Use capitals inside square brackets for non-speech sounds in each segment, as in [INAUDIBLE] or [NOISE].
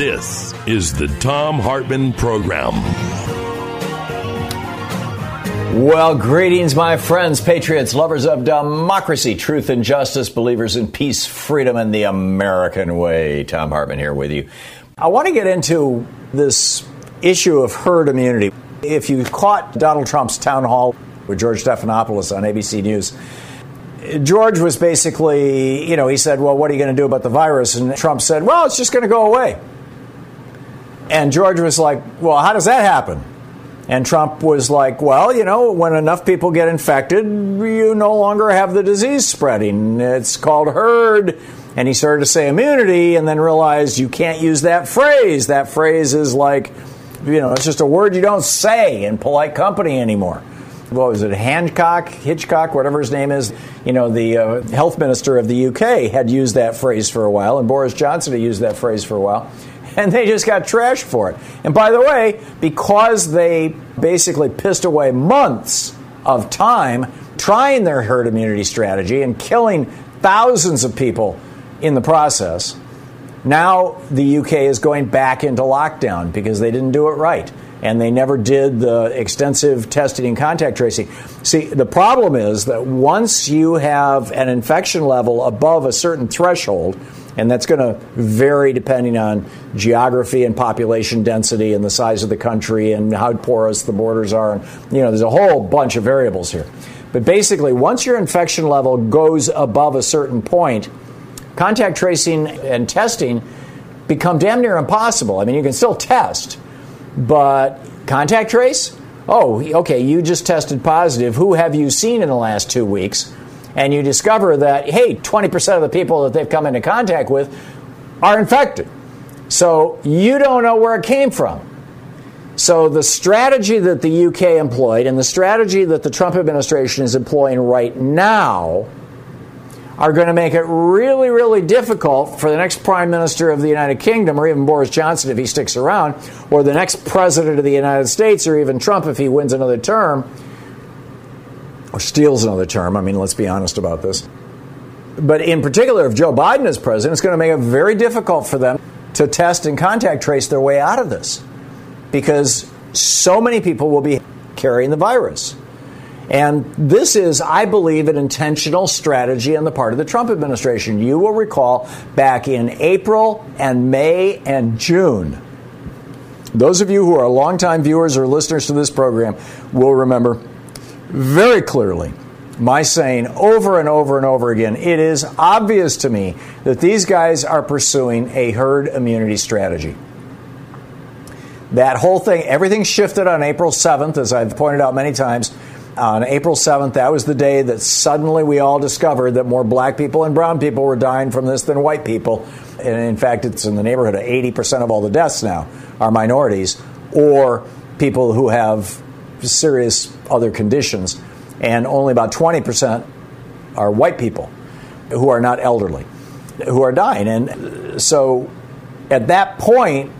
This is the Thom Hartmann Program. Well, greetings, my friends, patriots, lovers of democracy, truth and justice, believers in peace, freedom, and the American way. Thom Hartmann here with you. I want to get into this issue of herd immunity. If you caught Donald Trump's town hall with George Stephanopoulos on ABC News, George was basically, you know, he said, Well, what are you going to do about the virus? And Trump said, Well, it's just going to go away. And George was like, Well, how does that happen? And Trump was like, Well, you know, when enough people get infected, you no longer have the disease spreading. It's called herd. And he started to say immunity and then realized you can't use that phrase. That phrase is like, you know, it's just a word you don't say in polite company anymore what was it, Hancock, Hitchcock, whatever his name is, you know, the uh, health minister of the UK had used that phrase for a while, and Boris Johnson had used that phrase for a while [LAUGHS] and they just got trashed for it. And by the way, because they basically pissed away months of time trying their herd immunity strategy and killing thousands of people in the process, now the UK is going back into lockdown because they didn't do it right. And they never did the extensive testing and contact tracing. See, the problem is that once you have an infection level above a certain threshold, and that's going to vary depending on geography and population density and the size of the country and how porous the borders are. And, you know, there's a whole bunch of variables here. But basically, once your infection level goes above a certain point, contact tracing and testing become damn near impossible. I mean, you can still test, but contact trace? Oh, okay, you just tested positive. Who have you seen in the last two weeks? And you discover that, hey, 20% of the people that they've come into contact with are infected. So you don't know where it came from. So the strategy that the UK employed and the strategy that the Trump administration is employing right now are going to make it really, really difficult for the next Prime Minister of the United Kingdom, or even Boris Johnson if he sticks around, or the next President of the United States, or even Trump if he wins another term, or steals another term. I mean, let's be honest about this. But in particular, if Joe Biden is president, it's going to make it very difficult for them to test and contact trace their way out of this because so many people will be carrying the virus. And this is, I believe, an intentional strategy on the part of the Trump administration. You will recall back in April and May and June, those of you who are longtime viewers or listeners to this program will remember very clearly my saying over and over and over again it is obvious to me that these guys are pursuing a herd immunity strategy. That whole thing, everything shifted on April 7th, as I've pointed out many times. On April 7th, that was the day that suddenly we all discovered that more black people and brown people were dying from this than white people. And in fact, it's in the neighborhood of 80% of all the deaths now are minorities or people who have serious other conditions, and only about 20% are white people who are not elderly who are dying. And so at that point,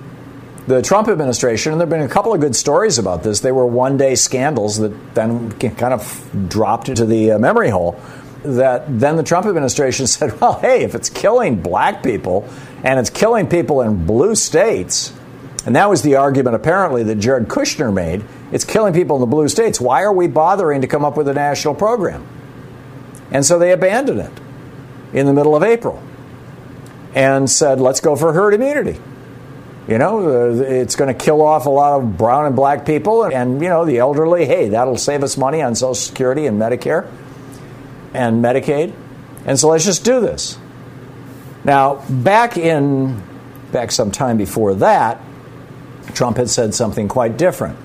the Trump administration, and there have been a couple of good stories about this, they were one day scandals that then kind of dropped into the uh, memory hole. That then the Trump administration [LAUGHS] said, well, hey, if it's killing black people and it's killing people in blue states, And that was the argument, apparently, that Jared Kushner made. It's killing people in the blue states. Why are we bothering to come up with a national program? And so they abandoned it in the middle of April and said, let's go for herd immunity. You know, uh, it's going to kill off a lot of brown and black people and, you know, the elderly. Hey, that'll save us money on Social Security and Medicare and Medicaid. And so let's just do this. Now, back in, back some time before that, Trump had said something quite different.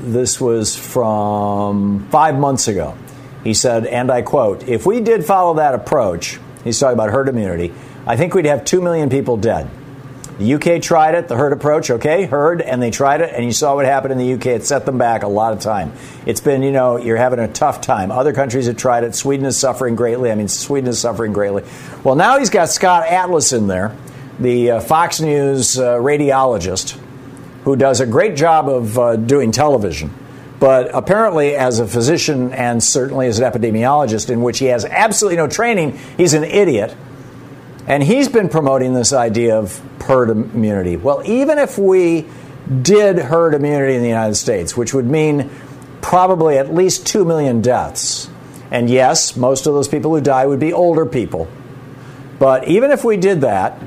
This was from five months ago. He said, and I quote, if we did follow that approach, he's talking about herd immunity, I think we'd have 2 million people dead. The UK tried it, the herd approach, okay, herd, and they tried it, and you saw what happened in the UK. It set them back a lot of time. It's been, you know, you're having a tough time. Other countries have tried it. Sweden is suffering greatly. I mean, Sweden is suffering greatly. Well, now he's got Scott Atlas in there, the uh, Fox News uh, radiologist, who does a great job of uh, doing television. But apparently, as a physician and certainly as an epidemiologist, in which he has absolutely no training, he's an idiot and he's been promoting this idea of herd immunity. Well, even if we did herd immunity in the United States, which would mean probably at least 2 million deaths, and yes, most of those people who die would be older people. But even if we did that,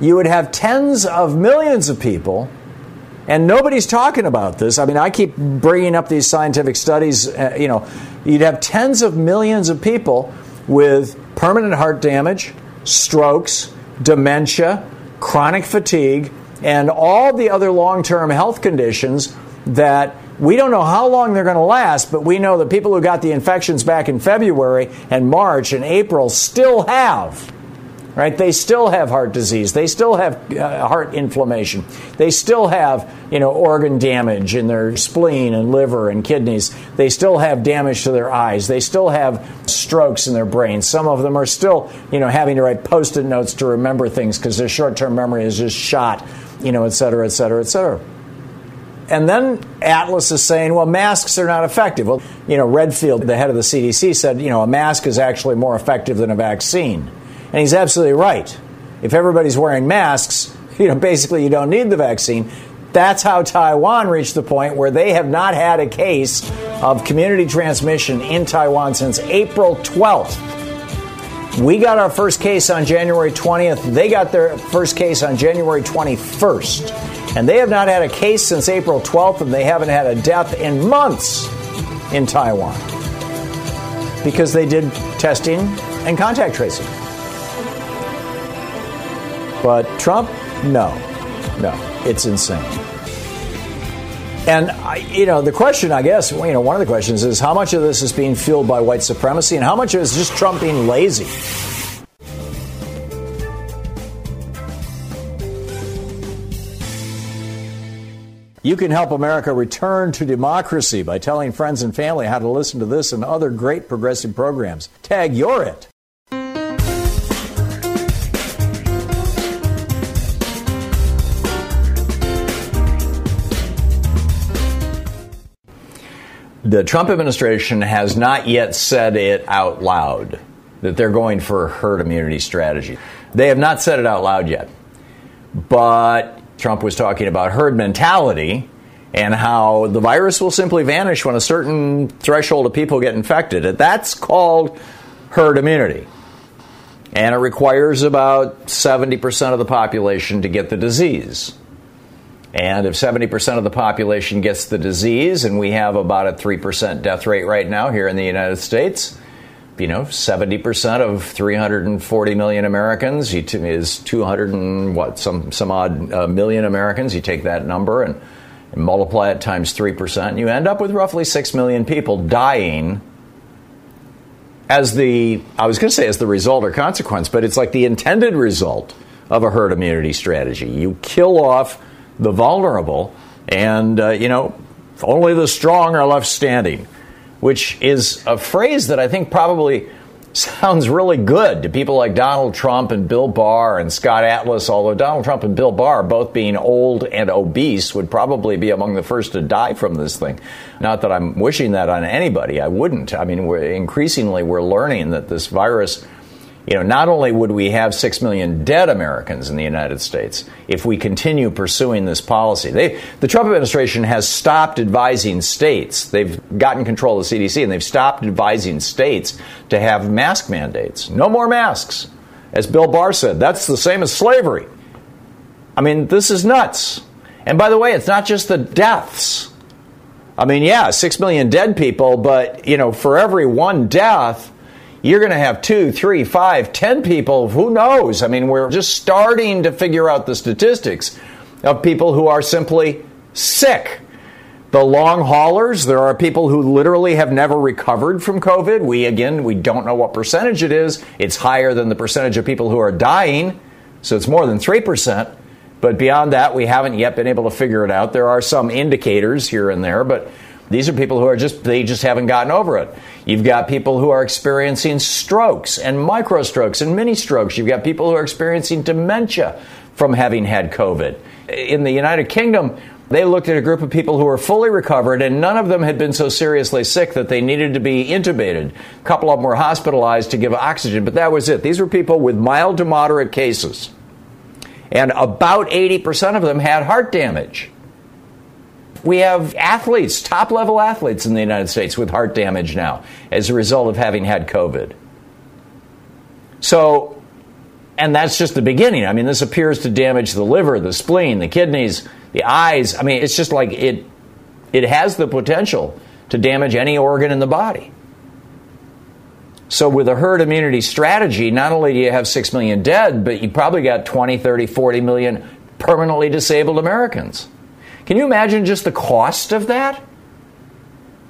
you would have tens of millions of people, and nobody's talking about this. I mean, I keep bringing up these scientific studies. Uh, you know, you'd have tens of millions of people with permanent heart damage, strokes, dementia, chronic fatigue, and all the other long term health conditions that we don't know how long they're going to last, but we know that people who got the infections back in February and March and April still have right? They still have heart disease. They still have uh, heart inflammation. They still have, you know, organ damage in their spleen and liver and kidneys. They still have damage to their eyes. They still have strokes in their brains. Some of them are still, you know, having to write post-it notes to remember things because their short-term memory is just shot, you know, et cetera, et cetera, et cetera. And then Atlas is saying, well, masks are not effective. Well, you know, Redfield, the head of the CDC, said, you know, a mask is actually more effective than a vaccine. And he's absolutely right. If everybody's wearing masks, [LAUGHS] you know, basically you don't need the vaccine. That's how Taiwan reached the point where they have not had a case of community transmission in Taiwan since April 12th. We got our first case on January 20th. They got their first case on January 21st. And they have not had a case since April 12th, and they haven't had a death in months in Taiwan because they did testing and contact tracing. But Trump, no, no, it's insane. And you know, the question, I guess, you know, one of the questions is how much of this is being fueled by white supremacy, and how much is just Trump being lazy. You can help America return to democracy by telling friends and family how to listen to this and other great progressive programs. Tag you're it. The Trump administration has not yet said it out loud that they're going for a herd immunity strategy. They have not said it out loud yet. But Trump was talking about herd mentality and how the virus will simply vanish when a certain threshold of people get infected. That's called herd immunity. And it requires about 70% of the population to get the disease. And if 70% of the population gets the disease, and we have about a 3% death rate right now here in the United States, you know, 70% of 340 million Americans is 200 and what, some, some odd uh, million Americans. You take that number and, and multiply it times 3%, and you end up with roughly 6 million people dying as the, I was going to say as the result or consequence, but it's like the intended result of a herd immunity strategy. You kill off the vulnerable, and, uh, you know, only the strong are left standing, which is a phrase that I think probably [LAUGHS] sounds really good to people like Donald Trump and Bill Barr and Scott Atlas, although Donald Trump and Bill Barr, both being old and obese, would probably be among the first to die from this thing. Not that I'm wishing that on anybody, I wouldn't. I mean, we're, increasingly we're learning that this virus you know, not only would we have 6 million dead Americans in the United States if we continue pursuing this policy. They, the Trump administration has stopped advising states. They've gotten control of the CDC and they've stopped advising states to have mask mandates. No more masks. As Bill Barr said, that's the same as slavery. I mean, this is nuts. And by the way, it's not just the deaths. I mean, yeah, 6 million dead people, but, you know, for every one death, you're going to have two, three, five, ten people. Who knows? I mean, we're just starting to figure out the statistics of people who are simply sick. The long haulers, there are people who literally have never recovered from COVID. We, again, we don't know what percentage it is. It's higher than the percentage of people who are dying, so it's more than 3%. But beyond that, we haven't yet been able to figure it out. There are some indicators here and there, but these are people who are just, they just haven't gotten over it. You've got people who are experiencing strokes and micro strokes and mini strokes. You've got people who are experiencing dementia from having had COVID. In the United Kingdom, they looked at a group of people who were fully recovered, and none of them had been so seriously sick that they needed to be intubated. A couple of them were hospitalized to give oxygen, but that was it. These were people with mild to moderate cases. And about 80% of them had heart damage. We have athletes, top level athletes in the United States with heart damage now as a result of having had COVID. So, and that's just the beginning. I mean, this appears to damage the liver, the spleen, the kidneys, the eyes. I mean, it's just like it it has the potential to damage any organ in the body. So, with a herd immunity strategy, not only do you have 6 million dead, but you probably got 20, 30, 40 million permanently disabled Americans. Can you imagine just the cost of that?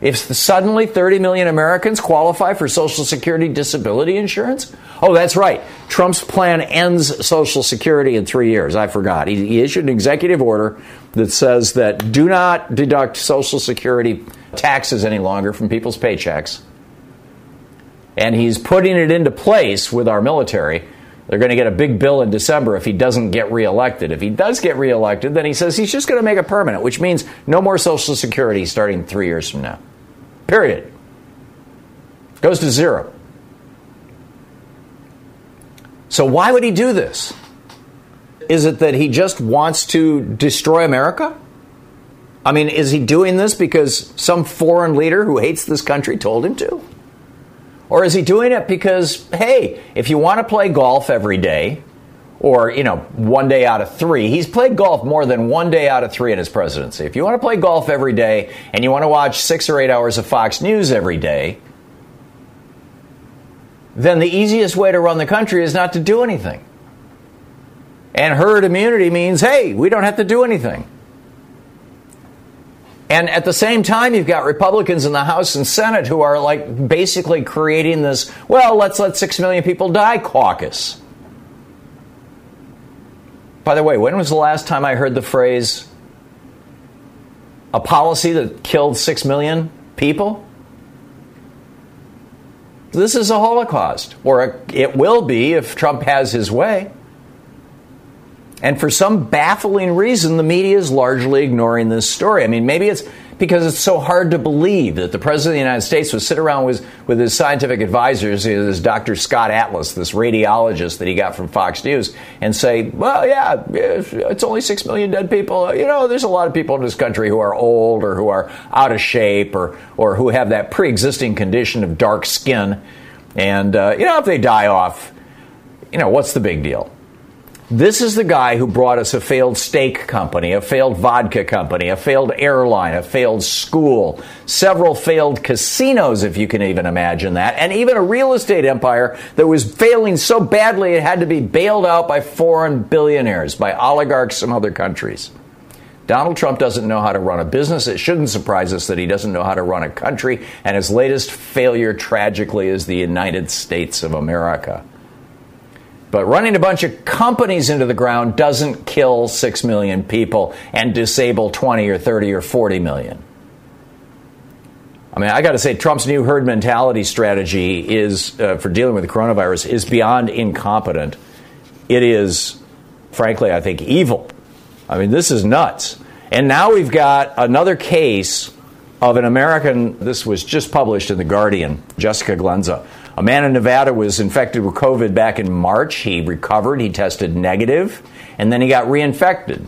If suddenly 30 million Americans qualify for Social Security disability insurance? Oh, that's right. Trump's plan ends Social Security in three years. I forgot. He, he, issued an executive order that says that do not deduct Social Security taxes any longer from people's paychecks. And he's putting it into place with our military they're going to get a big bill in December if he doesn't get reelected. If he does get reelected, then he says he's just going to make it permanent, which means no more Social Security starting three years from now. Period. Goes to zero. So, why would he do this? Is it that he just wants to destroy America? I mean, is he doing this because some foreign leader who hates this country told him to? Or is he doing it because, hey, if you want to play golf every day, or, you know, one day out of three, he's played golf more than one day out of three in his presidency. If you want to play golf every day and you want to watch six or eight hours of Fox News every day, then the easiest way to run the country is not to do anything. And herd immunity means, hey, we don't have to do anything. And at the same time, you've got Republicans in the House and Senate who are like basically creating this, well, let's let six million people die caucus. By the way, when was the last time I heard the phrase a policy that killed six million people? This is a Holocaust, or it will be if Trump has his way. And for some baffling reason, the media is largely ignoring this story. I mean, maybe it's because it's so hard to believe that the President of the United States would sit around with, with his scientific advisors, his Dr. Scott Atlas, this radiologist that he got from Fox News, and say, well, yeah, it's only six million dead people. You know, there's a lot of people in this country who are old or who are out of shape or, or who have that pre existing condition of dark skin. And, uh, you know, if they die off, you know, what's the big deal? This is the guy who brought us a failed steak company, a failed vodka company, a failed airline, a failed school, several failed casinos, if you can even imagine that, and even a real estate empire that was failing so badly it had to be bailed out by foreign billionaires, by oligarchs from other countries. Donald Trump doesn't know how to run a business. It shouldn't surprise us that he doesn't know how to run a country. And his latest failure, tragically, is the United States of America. But running a bunch of companies into the ground doesn't kill 6 million people and disable 20 or 30 or 40 million. I mean, I got to say, Trump's new herd mentality strategy is uh, for dealing with the coronavirus is beyond incompetent. It is, frankly, I think, evil. I mean, this is nuts. And now we've got another case of an American, this was just published in The Guardian, Jessica Glenza, A man in Nevada was infected with COVID back in March. He recovered, he tested negative, and then he got reinfected.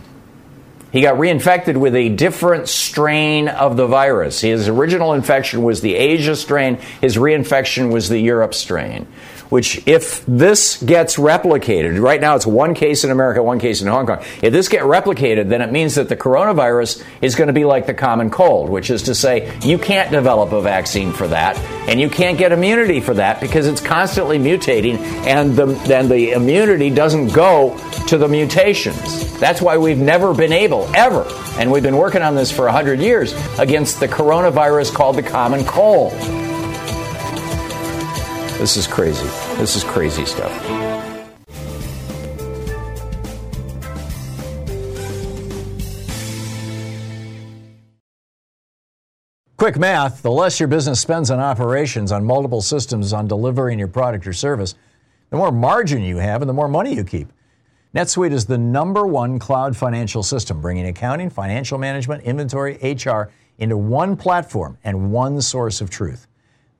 He got reinfected with a different strain of the virus. His original infection was the Asia strain, his reinfection was the Europe strain which if this gets replicated, right now it's one case in America, one case in Hong Kong. If this get replicated, then it means that the coronavirus is going to be like the common cold, which is to say you can't develop a vaccine for that and you can't get immunity for that because it's constantly mutating and the, then the immunity doesn't go to the mutations. That's why we've never been able, ever, and we've been working on this for 100 years, against the coronavirus called the common cold. This is crazy. This is crazy stuff. Quick math the less your business spends on operations, on multiple systems, on delivering your product or service, the more margin you have and the more money you keep. NetSuite is the number one cloud financial system, bringing accounting, financial management, inventory, HR into one platform and one source of truth.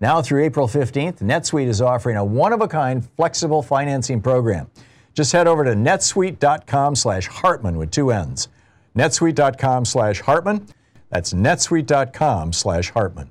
Now through April 15th, NetSuite is offering a one-of-a-kind flexible financing program. Just head over to netsuite.com slash Hartmann with two N's. netsuite.com slash Hartmann. That's netsuite.com slash Hartmann.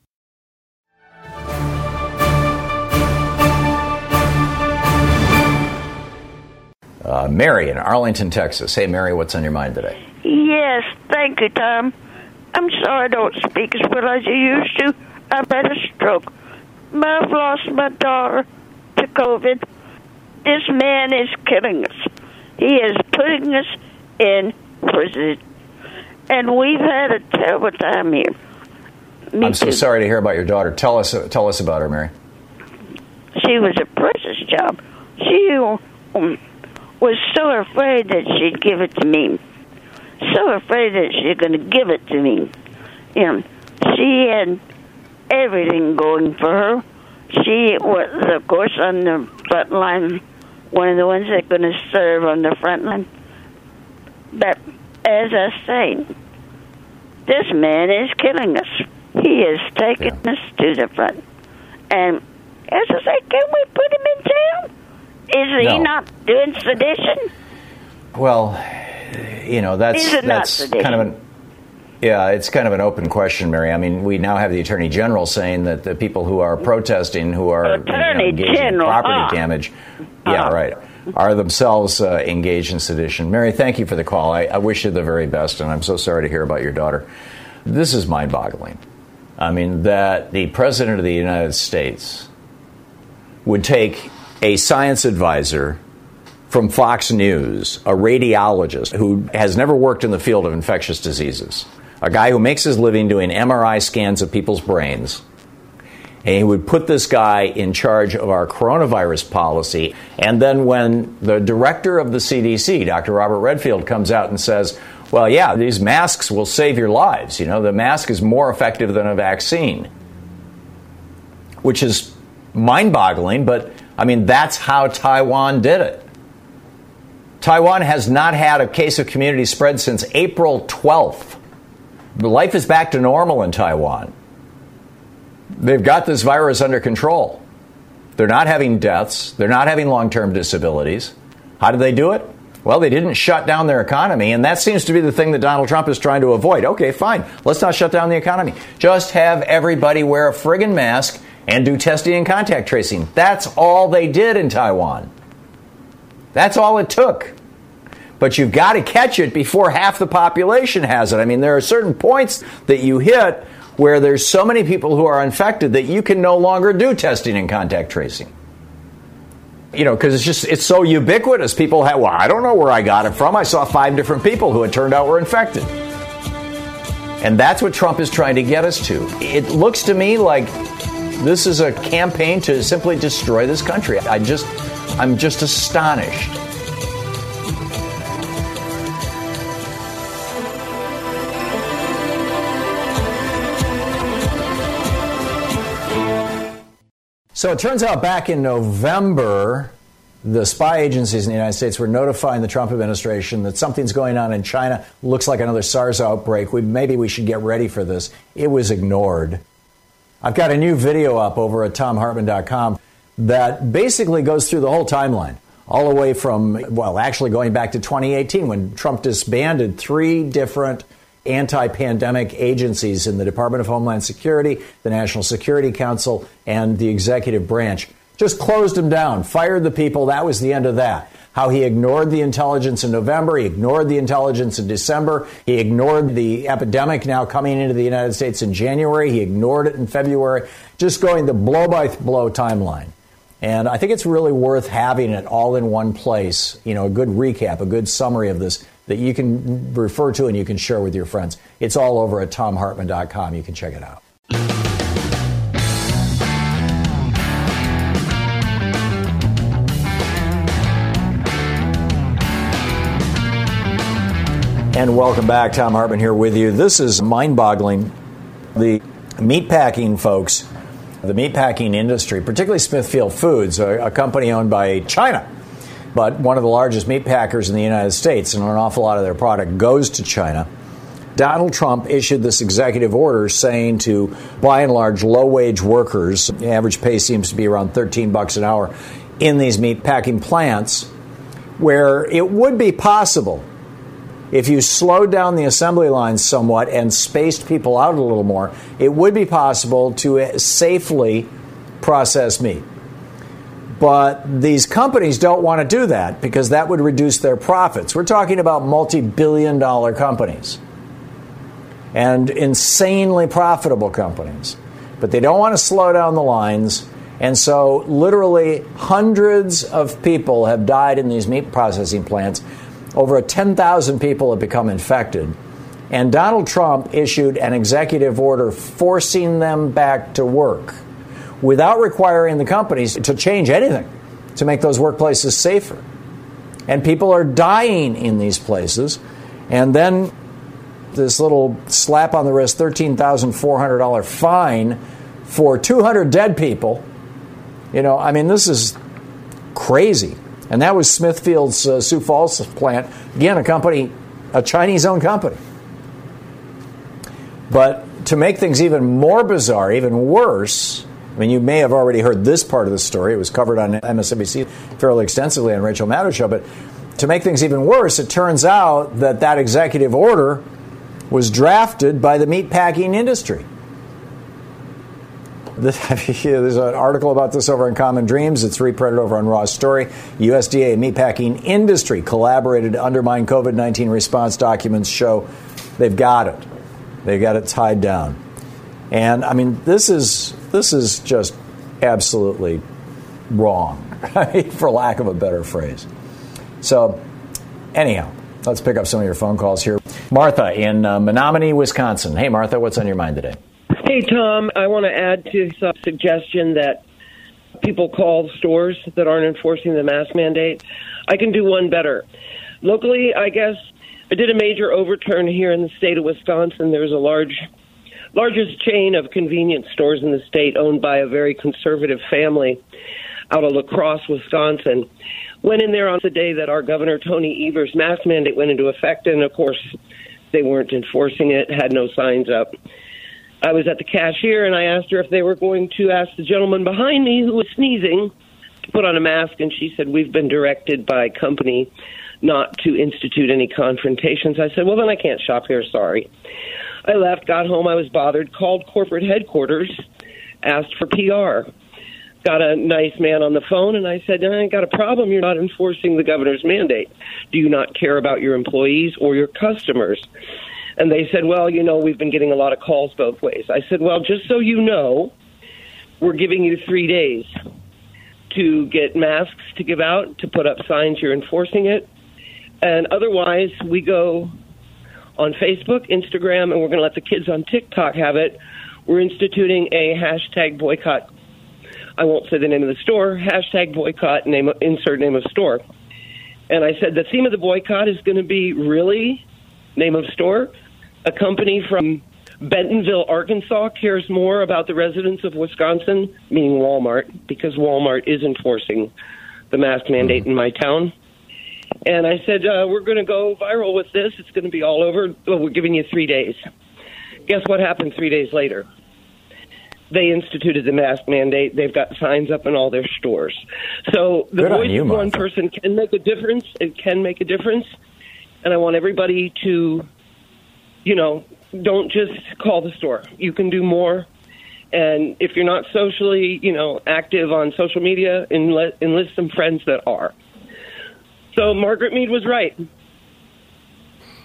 Uh, Mary in Arlington, Texas. Hey, Mary, what's on your mind today? Yes, thank you, Tom. I'm sorry I don't speak as well as I used to. I've had a stroke. I've lost my daughter to COVID. This man is killing us. He is putting us in prison. And we've had a terrible time here. Me I'm so too. sorry to hear about your daughter. Tell us, tell us about her, Mary. She was a precious job. She um, was so afraid that she'd give it to me. So afraid that she's going to give it to me. You know, she had everything going for her. She was, of course, on the front line, one of the ones that's going to serve on the front line. But as I say, this man is killing us. He is taking yeah. us to the front. And as I say, can we put him in jail? Is he not doing sedition? Well, you know that's that's kind of an yeah, it's kind of an open question, Mary. I mean, we now have the Attorney General saying that the people who are protesting, who are you know, engaged General, in property ah. damage, yeah, ah. right, are themselves uh, engaged in sedition. Mary, thank you for the call. I, I wish you the very best, and I'm so sorry to hear about your daughter. This is mind-boggling. I mean, that the President of the United States would take a science advisor from Fox News, a radiologist who has never worked in the field of infectious diseases, a guy who makes his living doing MRI scans of people's brains. And he would put this guy in charge of our coronavirus policy. And then, when the director of the CDC, Dr. Robert Redfield, comes out and says, Well, yeah, these masks will save your lives. You know, the mask is more effective than a vaccine, which is mind boggling, but I mean, that's how Taiwan did it. Taiwan has not had a case of community spread since April 12th. Life is back to normal in Taiwan. They've got this virus under control. They're not having deaths, they're not having long term disabilities. How did they do it? Well, they didn't shut down their economy, and that seems to be the thing that Donald Trump is trying to avoid. Okay, fine. Let's not shut down the economy. Just have everybody wear a friggin' mask and do testing and contact tracing. That's all they did in Taiwan. That's all it took. But you've got to catch it before half the population has it. I mean, there are certain points that you hit where there's so many people who are infected that you can no longer do testing and contact tracing you know, because it's just it's so ubiquitous. People have, well, I don't know where I got it from. I saw five different people who had turned out were infected. And that's what Trump is trying to get us to. It looks to me like this is a campaign to simply destroy this country. I just I'm just astonished. So it turns out back in November, the spy agencies in the United States were notifying the Trump administration that something's going on in China. Looks like another SARS outbreak. We, maybe we should get ready for this. It was ignored. I've got a new video up over at thomhartmann.com that basically goes through the whole timeline, all the way from, well, actually going back to 2018 when Trump disbanded three different anti pandemic agencies in the Department of Homeland Security, the National Security Council, and the executive branch. Just closed them down, fired the people. That was the end of that. How he ignored the intelligence in November, he ignored the intelligence in December, he ignored the epidemic now coming into the United States in January, he ignored it in February, just going the blow by blow timeline. And I think it's really worth having it all in one place, you know, a good recap, a good summary of this that you can refer to and you can share with your friends. It's all over at thomhartmann.com. You can check it out. And welcome back. Thom Hartmann here with you. This is mind boggling. The meatpacking folks, the meatpacking industry, particularly Smithfield Foods, a, a company owned by China but one of the largest meat packers in the United States, and an awful lot of their product goes to China. Donald Trump issued this executive order saying to, by and large, low wage workers, the average pay seems to be around 13 bucks an hour in these meat packing plants, where it would be possible if you slowed down the assembly lines somewhat and spaced people out a little more, it would be possible to uh, safely process meat. But these companies don't want to do that because that would reduce their profits. We're talking about multi billion dollar companies and insanely profitable companies. But they don't want to slow down the lines. And so, literally, hundreds of people have died in these meat processing plants. Over 10,000 people have become infected. And Donald Trump issued an executive order forcing them back to work without requiring the companies to change anything to make those workplaces safer. And people are dying in these places. And then this little slap on the wrist $13,400 fine for 200 dead people. You know, I mean, this is crazy. And that was Smithfield's uh, Sioux Falls plant. Again, a company, a Chinese owned company. But to make things even more bizarre, even worse, I mean, you may have already heard this part of the story. It was covered on MSNBC fairly extensively on Rachel Maddow show. But to make things even worse, it turns out that that executive order was drafted by the meatpacking industry. [LAUGHS] There's an article about this over in Common Dreams. It's reprinted over on Raw Story. USDA meatpacking industry collaborated to undermine COVID 19 response documents show they've got it. They've got it tied down. And I mean, this is this is just absolutely wrong, [LAUGHS] for lack of a better phrase. So, anyhow, let's pick up some of your phone calls here. Martha in uh, Menominee, Wisconsin. Hey, Martha, what's on your mind today? Hey, Tom. I want to add to some suggestion that people call stores that aren't enforcing the mask mandate. I can do one better. Locally, I guess I did a major overturn here in the state of Wisconsin. There's a large largest chain of convenience stores in the state owned by a very conservative family. out of La Crosse, Wisconsin. Went in there on the day that our Governor Tony Evers' mask mandate went into effect, and of course, they weren't enforcing it, had no signs up. I was at the cashier and I asked her if they were going to ask the gentleman behind me who was sneezing to put on a mask, and she said, We've been directed by company not to institute any confrontations. I said, Well, then I can't shop here, sorry. I left, got home, I was bothered, called corporate headquarters, asked for PR. Got a nice man on the phone, and I said, I got a problem. You're not enforcing the governor's mandate. Do you not care about your employees or your customers? And they said, Well, you know, we've been getting a lot of calls both ways. I said, Well, just so you know, we're giving you three days to get masks to give out, to put up signs you're enforcing it. And otherwise, we go on Facebook, Instagram, and we're going to let the kids on TikTok have it. We're instituting a hashtag boycott. I won't say the name of the store. Hashtag boycott. Name insert name of store. And I said the theme of the boycott is going to be really name of store a company from Bentonville, Arkansas cares more about the residents of Wisconsin, meaning Walmart, because Walmart is enforcing the mask mandate in my town. And I said, uh, We're going to go viral with this. It's going to be all over. Well, we're giving you three days. Guess what happened three days later? They instituted the mask mandate. They've got signs up in all their stores. So the Good on voice you, of one Martha. person can make a difference. It can make a difference. And I want everybody to you know, don't just call the store. You can do more. And if you're not socially, you know, active on social media, enlist, enlist some friends that are. So Margaret Mead was right.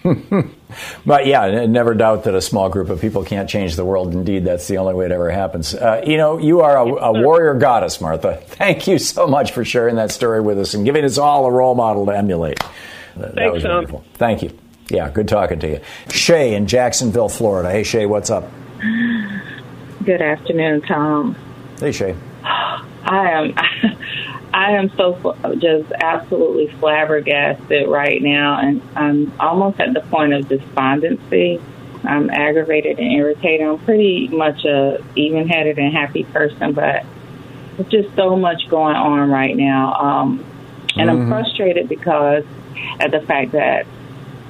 [LAUGHS] But yeah, never doubt that a small group of people can't change the world. Indeed, that's the only way it ever happens. Uh, you know, you are a, a warrior goddess, Martha. [LAUGHS] Thank you so much for sharing that story with us and giving us all a role model to emulate. That, that Thanks, was Tom. wonderful. Thank you. Yeah, good talking to you. Shay in Jacksonville, Florida. Hey, Shay, what's up? Good afternoon, Tom. Hey, Shay. I am, [LAUGHS] I am so just absolutely flabbergasted right now, and I'm almost at the point of despondency. I'm aggravated and irritated. I'm pretty much a even-headed and happy person, but there's just so much going on right now, um, and I'm frustrated because at the fact that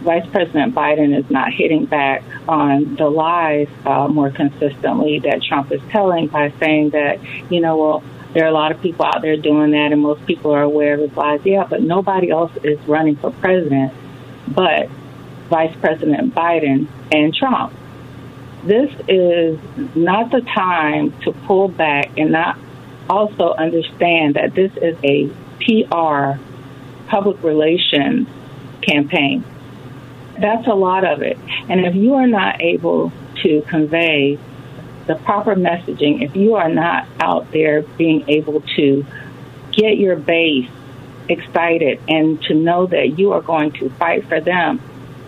Vice President Biden is not hitting back on the lies uh, more consistently that Trump is telling by saying that, you know, well, there are a lot of people out there doing that and most people are aware of his lies. Yeah, but nobody else is running for president but Vice President Biden and Trump. This is not the time to pull back and not also understand that this is a PR, public relations campaign. That's a lot of it. And if you are not able to convey the proper messaging, if you are not out there being able to get your base excited and to know that you are going to fight for them,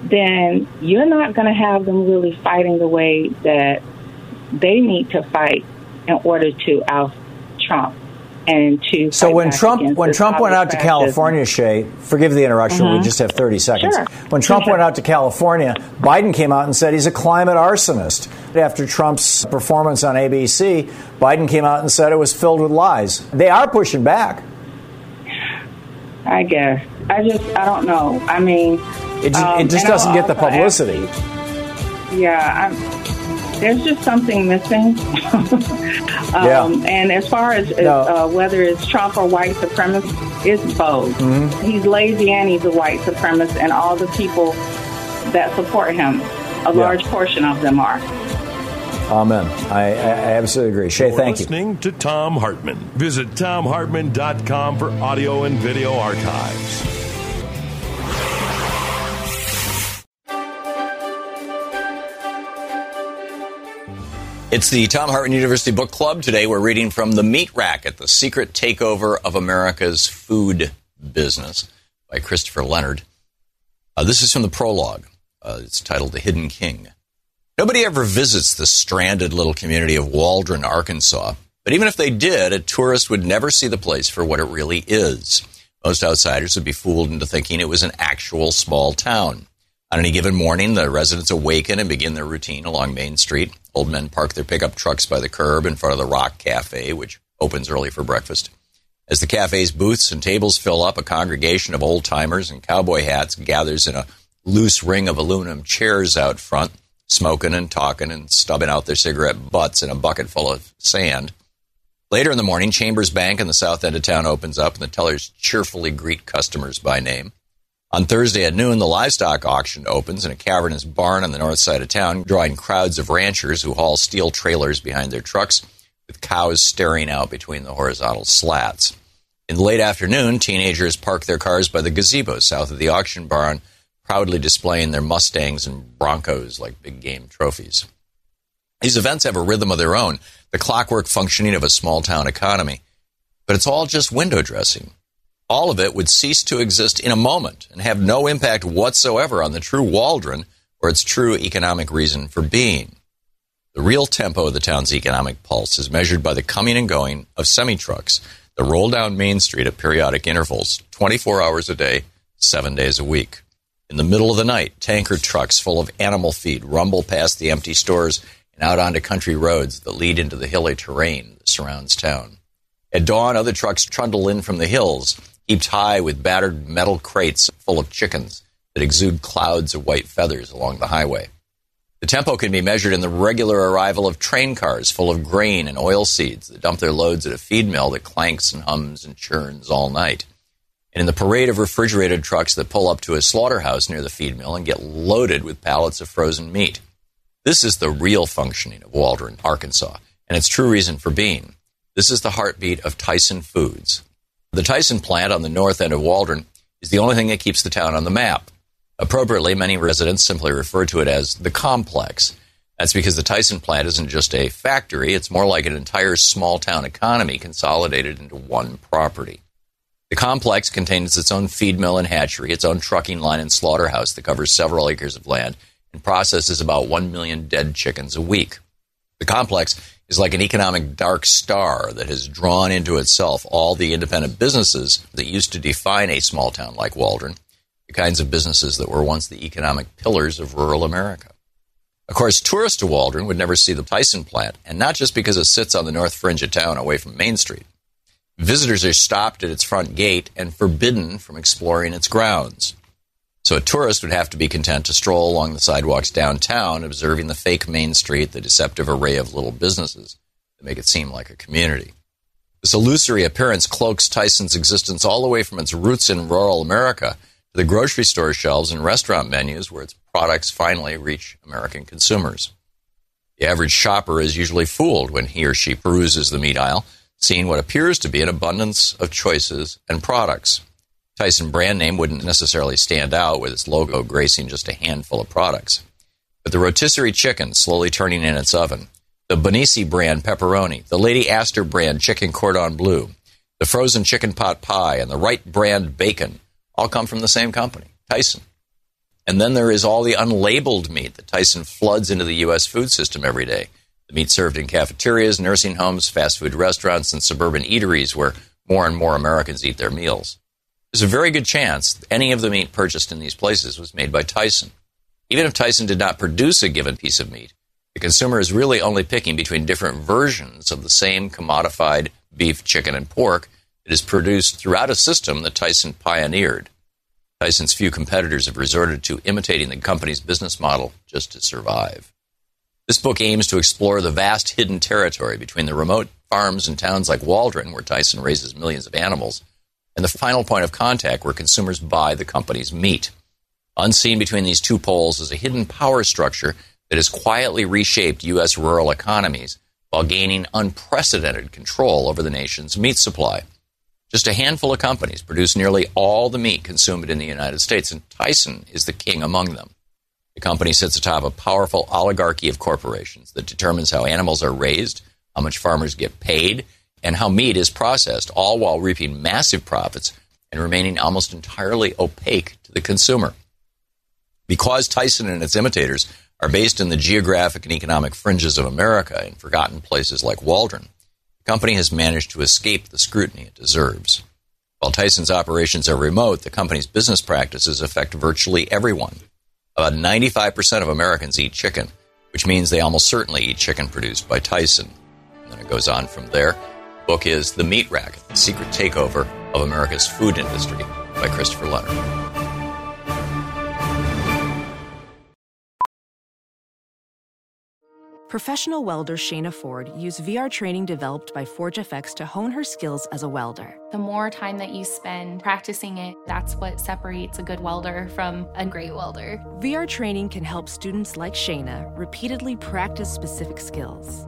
then you're not going to have them really fighting the way that they need to fight in order to oust Trump and to So when Trump when Trump went out to. California, Shay, forgive the interruption, we Mhm. just have 30 seconds. Sure. When Trump Sure. went out to California, Biden came out and said he's a climate arsonist. After Trump's performance on ABC, Biden came out and said it was filled with lies. They are pushing back. I guess. I just, I don't know. I mean, It just, um, it just doesn't get the publicity. Yeah, I'm, there's just something missing. [LAUGHS] um, Yeah. And as far as, as No. uh, whether it's Trump or white supremacist, it's both. Mm-hmm. He's lazy and he's a white supremacist, and all the people that support him, a large portion of them are. Amen. I, I I absolutely agree. Shay, You're thank you. listening to Thom Hartmann. Visit thomhartmann.com for audio and video archives. It's the Thom Hartmann University Book Club. Today we're reading from The Meat Racket, The Secret Takeover of America's Food Business by Christopher Leonard. Uh, this is from the prologue. Uh, it's titled The Hidden King. Nobody ever visits the stranded little community of Waldron, Arkansas. But even if they did, a tourist would never see the place for what it really is. Most outsiders would be fooled into thinking it was an actual small town. On any given morning, the residents awaken and begin their routine along Main Street. Old men park their pickup trucks by the curb in front of the Rock Cafe, which opens early for breakfast. As the cafe's booths and tables fill up, a congregation of old timers in cowboy hats gathers in a loose ring of aluminum chairs out front, smoking and talking and stubbing out their cigarette butts in a bucket full of sand. Later in the morning, Chambers Bank in the south end of town opens up, and the tellers cheerfully greet customers by name. On Thursday at noon, the livestock auction opens in a cavernous barn on the north side of town, drawing crowds of ranchers who haul steel trailers behind their trucks, with cows staring out between the horizontal slats. In the late afternoon, teenagers park their cars by the gazebo south of the auction barn, proudly displaying their Mustangs and Broncos like big game trophies. These events have a rhythm of their own, the clockwork functioning of a small town economy. But it's all just window dressing. All of it would cease to exist in a moment and have no impact whatsoever on the true Waldron or its true economic reason for being. The real tempo of the town's economic pulse is measured by the coming and going of semi trucks that roll down Main Street at periodic intervals, 24 hours a day, seven days a week. In the middle of the night, tanker trucks full of animal feed rumble past the empty stores and out onto country roads that lead into the hilly terrain that surrounds town. At dawn, other trucks trundle in from the hills, heaped high with battered metal crates full of chickens that exude clouds of white feathers along the highway. The tempo can be measured in the regular arrival of train cars full of grain and oil seeds that dump their loads at a feed mill that clanks and hums and churns all night. And in the parade of refrigerated trucks that pull up to a slaughterhouse near the feed mill and get loaded with pallets of frozen meat. This is the real functioning of Waldron, Arkansas, and its true reason for being. This is the heartbeat of Tyson Foods. The Tyson plant on the north end of Waldron is the only thing that keeps the town on the map. Appropriately, many residents simply refer to it as the complex. That's because the Tyson plant isn't just a factory, it's more like an entire small town economy consolidated into one property. The complex contains its own feed mill and hatchery, its own trucking line and slaughterhouse that covers several acres of land, and processes about 1 million dead chickens a week. The complex is like an economic dark star that has drawn into itself all the independent businesses that used to define a small town like Waldron, the kinds of businesses that were once the economic pillars of rural America. Of course, tourists to Waldron would never see the Tyson plant, and not just because it sits on the north fringe of town away from Main Street. Visitors are stopped at its front gate and forbidden from exploring its grounds. So a tourist would have to be content to stroll along the sidewalks downtown, observing the fake Main Street, the deceptive array of little businesses that make it seem like a community. This illusory appearance cloaks Tyson's existence all the way from its roots in rural America to the grocery store shelves and restaurant menus where its products finally reach American consumers. The average shopper is usually fooled when he or she peruses the meat aisle, seeing what appears to be an abundance of choices and products. Tyson brand name wouldn't necessarily stand out with its logo gracing just a handful of products. But the rotisserie chicken slowly turning in its oven, the Bonici brand pepperoni, the Lady Aster brand chicken cordon bleu, the frozen chicken pot pie, and the Wright brand bacon all come from the same company, Tyson. And then there is all the unlabeled meat that Tyson floods into the U.S. food system every day. The meat served in cafeterias, nursing homes, fast food restaurants, and suburban eateries where more and more Americans eat their meals. There's a very good chance any of the meat purchased in these places was made by Tyson. Even if Tyson did not produce a given piece of meat, the consumer is really only picking between different versions of the same commodified beef, chicken, and pork that is produced throughout a system that Tyson pioneered. Tyson's few competitors have resorted to imitating the company's business model just to survive. This book aims to explore the vast hidden territory between the remote farms and towns like Waldron, where Tyson raises millions of animals, and the final point of contact where consumers buy the company's meat. Unseen between these two poles is a hidden power structure that has quietly reshaped U.S. rural economies while gaining unprecedented control over the nation's meat supply. Just a handful of companies produce nearly all the meat consumed in the United States, and Tyson is the king among them. The company sits atop a powerful oligarchy of corporations that determines how animals are raised, how much farmers get paid, and how meat is processed, all while reaping massive profits and remaining almost entirely opaque to the consumer. Because Tyson and its imitators are based in the geographic and economic fringes of America in forgotten places like Waldron, the company has managed to escape the scrutiny it deserves. While Tyson's operations are remote, the company's business practices affect virtually everyone. About 95% of Americans eat chicken, which means they almost certainly eat chicken produced by Tyson. And then it goes on from there. Book is The Meat Racket The Secret Takeover of America's Food Industry by Christopher Leonard. Professional welder Shayna Ford used VR training developed by ForgeFX to hone her skills as a welder. The more time that you spend practicing it, that's what separates a good welder from a great welder. VR training can help students like Shayna repeatedly practice specific skills.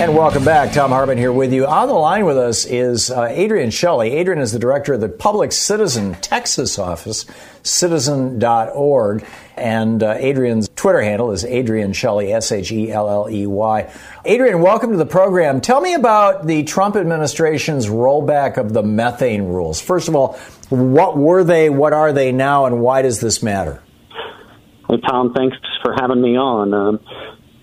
And welcome back. Thom Hartmann here with you. On the line with us is uh, Adrian Shelley. Adrian is the director of the Public Citizen Texas office, citizen.org. And uh, Adrian's Twitter handle is Adrian Shelley, S H E L L E Y. Adrian, welcome to the program. Tell me about the Trump administration's rollback of the methane rules. First of all, what were they, what are they now, and why does this matter? Hey, Thom, thanks for having me on. Um,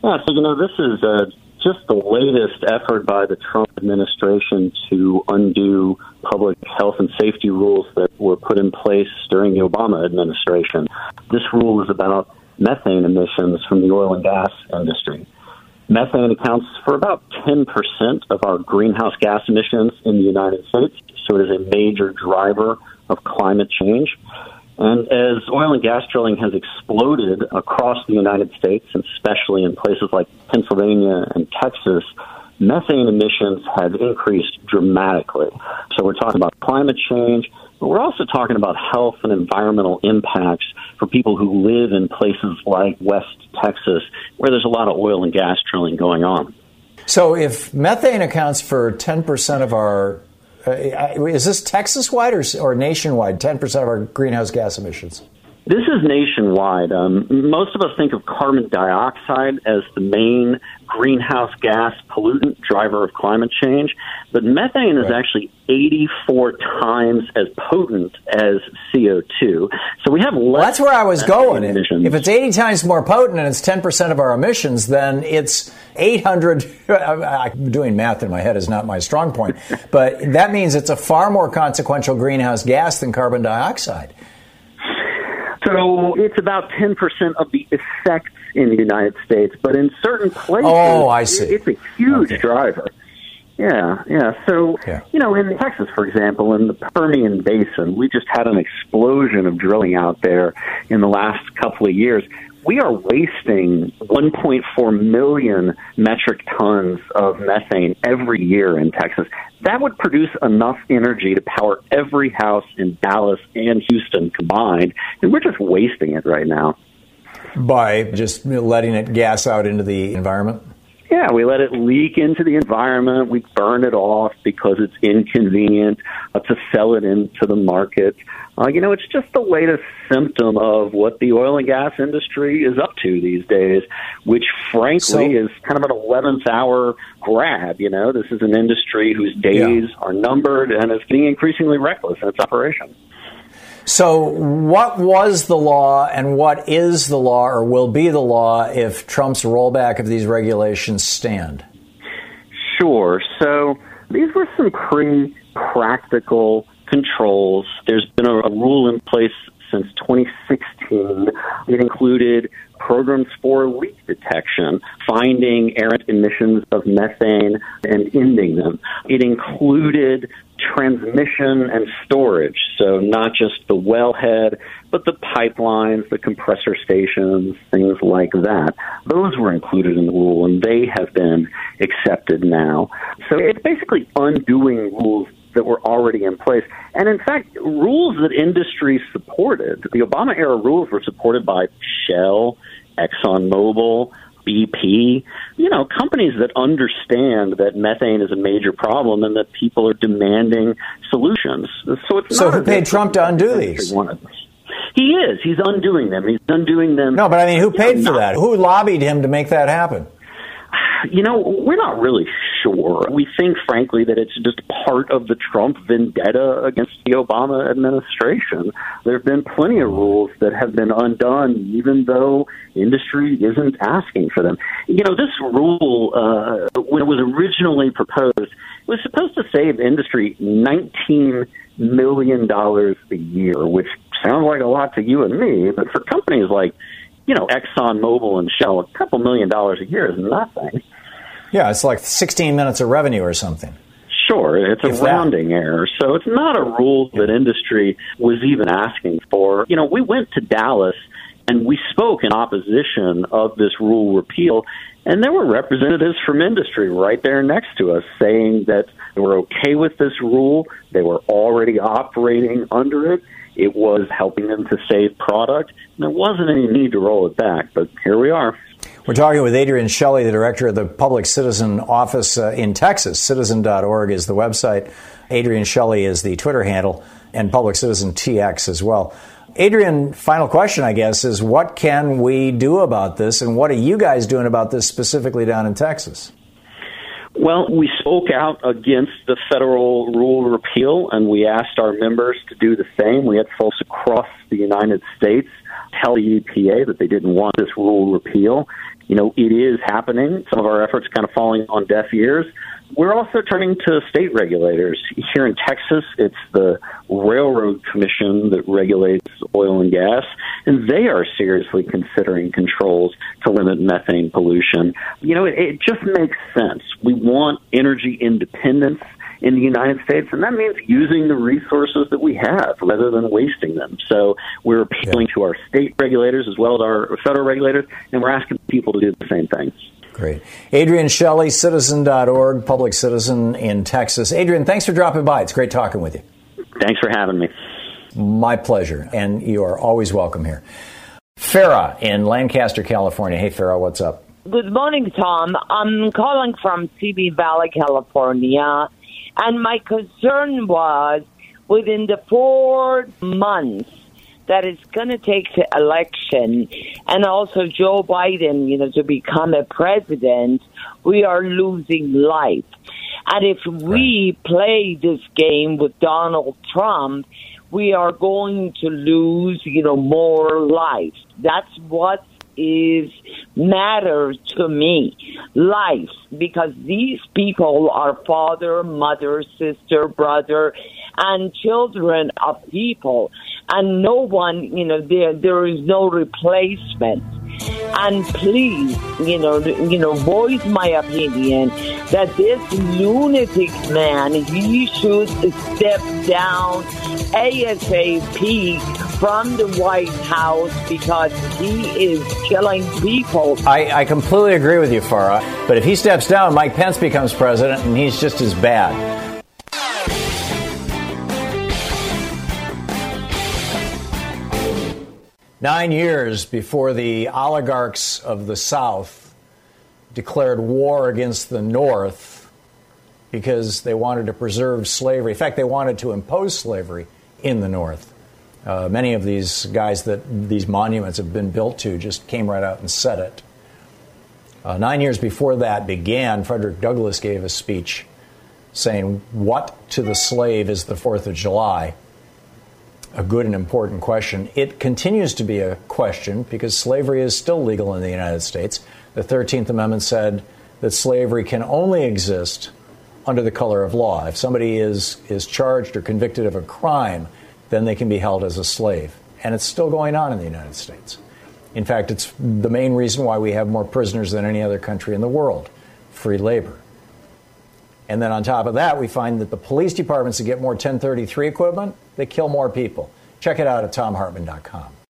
yeah, so, you know, this is. Uh, just the latest effort by the Trump administration to undo public health and safety rules that were put in place during the Obama administration. This rule is about methane emissions from the oil and gas industry. Methane accounts for about 10% of our greenhouse gas emissions in the United States, so it is a major driver of climate change. And as oil and gas drilling has exploded across the United States, and especially in places like Pennsylvania and Texas, methane emissions have increased dramatically. So we're talking about climate change, but we're also talking about health and environmental impacts for people who live in places like West Texas, where there's a lot of oil and gas drilling going on. So if methane accounts for 10% of our Uh, is this Texas wide or, or nationwide? 10% of our greenhouse gas emissions? This is nationwide. Um, most of us think of carbon dioxide as the main greenhouse gas pollutant driver of climate change, but methane is actually 84 times as potent as CO2. So we have less. Well, that's where I was going. Emissions. If it's 80 times more potent and it's 10% of our emissions, then it's 800. [LAUGHS] doing math in my head is not my strong point, [LAUGHS] but that means it's a far more consequential greenhouse gas than carbon dioxide. So it's about 10% of the effects in the United States, but in certain places, oh, I see. it's a huge okay. driver. Yeah, yeah. So, yeah. you know, in Texas, for example, in the Permian Basin, we just had an explosion of drilling out there in the last couple of years. We are wasting 1.4 million metric tons of methane every year in Texas. That would produce enough energy to power every house in Dallas and Houston combined, and we're just wasting it right now. By just letting it gas out into the environment? Yeah, we let it leak into the environment. We burn it off because it's inconvenient uh, to sell it into the market. Uh, you know, it's just the latest symptom of what the oil and gas industry is up to these days, which frankly so, is kind of an 11th hour grab. You know, this is an industry whose days yeah. are numbered and is getting increasingly reckless in its operation. So, what was the law and what is the law or will be the law if Trump's rollback of these regulations stand? Sure. So, these were some pretty practical controls. There's been a, a rule in place since 2016. It included programs for leak detection, finding errant emissions of methane and ending them. It included transmission and storage, so not just the wellhead, but the pipelines, the compressor stations, things like that. Those were included in the rule, and they have been accepted now. So it's basically undoing rules that were already in place. And in fact, rules that industry supported. The Obama era rules were supported by Shell, ExxonMobil, BP, you know, companies that understand that methane is a major problem and that people are demanding solutions. So it's so who paid Trump to undo these? He is. He's undoing them. He's undoing them. No, but I mean, who paid for that? Who lobbied him to make that happen? You know, we're not really sure. We think, frankly, that it's just part of the Trump vendetta against the Obama administration. There have been plenty of rules that have been undone, even though industry isn't asking for them. You know, this rule, uh, when it was originally proposed, was supposed to save industry $19 million a year, which sounds like a lot to you and me, but for companies like you know, Exxon Mobil and Shell, a couple million dollars a year is nothing. Yeah, it's like 16 minutes of revenue or something. Sure, it's a if rounding that. error. So it's not a rule that industry was even asking for. You know, we went to Dallas and we spoke in opposition of this rule repeal, and there were representatives from industry right there next to us saying that they were okay with this rule. They were already operating under it. It was helping them to save product. And there wasn't any need to roll it back, but here we are. We're talking with Adrian Shelley, the director of the Public Citizen Office uh, in Texas. Citizen.org is the website. Adrian Shelley is the Twitter handle, and Public Citizen TX as well. Adrian, final question, I guess, is what can we do about this, and what are you guys doing about this specifically down in Texas? Well, we spoke out against the federal rule repeal, and we asked our members to do the same. We had folks across the United States tell the EPA that they didn't want this rule repeal. You know, it is happening. Some of our efforts kind of falling on deaf ears. We're also turning to state regulators. Here in Texas, it's the Railroad Commission that regulates oil and gas, and they are seriously considering controls to limit methane pollution. You know, it, it just makes sense. We want energy independence in the United States, and that means using the resources that we have rather than wasting them. So we're appealing yeah. to our state regulators as well as our federal regulators, and we're asking people to do the same thing. Great. Adrian Shelley, citizen.org, public citizen in Texas. Adrian, thanks for dropping by. It's great talking with you. Thanks for having me. My pleasure. And you are always welcome here. Farah in Lancaster, California. Hey, Farah, what's up? Good morning, Thom. I'm calling from Simi Valley, California. And my concern was within the four months that it's going to take the election and also Joe Biden, you know, to become a president, we are losing life. And if we play this game with Donald Trump, we are going to lose, you know, more life. That's what is matters to me life because these people are father mother sister brother and children of people. And no one you know there there is no replacement. And please you know you know voice my opinion that this lunatic man he should step down asap from the white house because he is killing people i, I completely agree with you farah but if he steps down mike pence becomes president and he's just as bad Nine years before the oligarchs of the South declared war against the North because they wanted to preserve slavery. In fact, they wanted to impose slavery in the North. Uh, many of these guys that these monuments have been built to just came right out and said it. Uh, nine years before that began, Frederick Douglass gave a speech saying, What to the slave is the Fourth of July? a good and important question. It continues to be a question because slavery is still legal in the United States. The 13th Amendment said that slavery can only exist under the color of law. If somebody is, is charged or convicted of a crime, then they can be held as a slave. And it's still going on in the United States. In fact, it's the main reason why we have more prisoners than any other country in the world free labor. And then on top of that, we find that the police departments that get more 1033 equipment, they kill more people. Check it out at thomhartmann.com.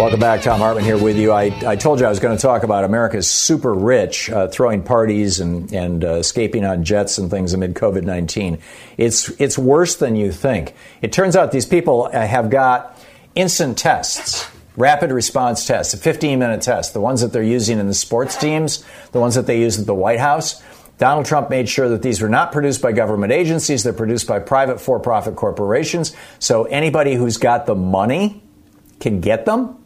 Welcome back. Thom Hartmann here with you. I, I told you I was going to talk about America's super rich uh, throwing parties and, and uh, escaping on jets and things amid COVID 19. It's, it's worse than you think. It turns out these people uh, have got instant tests, rapid response tests, a 15 minute test, the ones that they're using in the sports teams, the ones that they use at the White House. Donald Trump made sure that these were not produced by government agencies, they're produced by private for profit corporations. So anybody who's got the money can get them.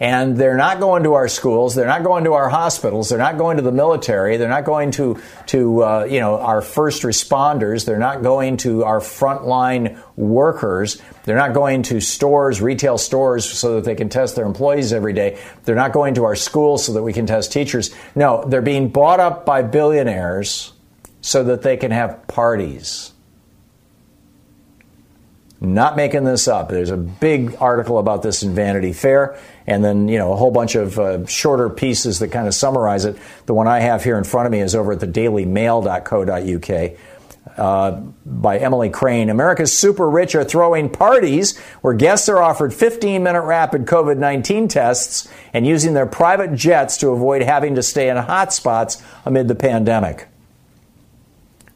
And they're not going to our schools. They're not going to our hospitals. They're not going to the military. They're not going to to uh, you know our first responders. They're not going to our frontline workers. They're not going to stores, retail stores, so that they can test their employees every day. They're not going to our schools so that we can test teachers. No, they're being bought up by billionaires so that they can have parties. Not making this up. There's a big article about this in Vanity Fair, and then you know a whole bunch of uh, shorter pieces that kind of summarize it. The one I have here in front of me is over at the DailyMail.co.uk. Uh, by Emily Crane. America's super rich are throwing parties where guests are offered 15 minute rapid COVID 19 tests and using their private jets to avoid having to stay in hotspots amid the pandemic.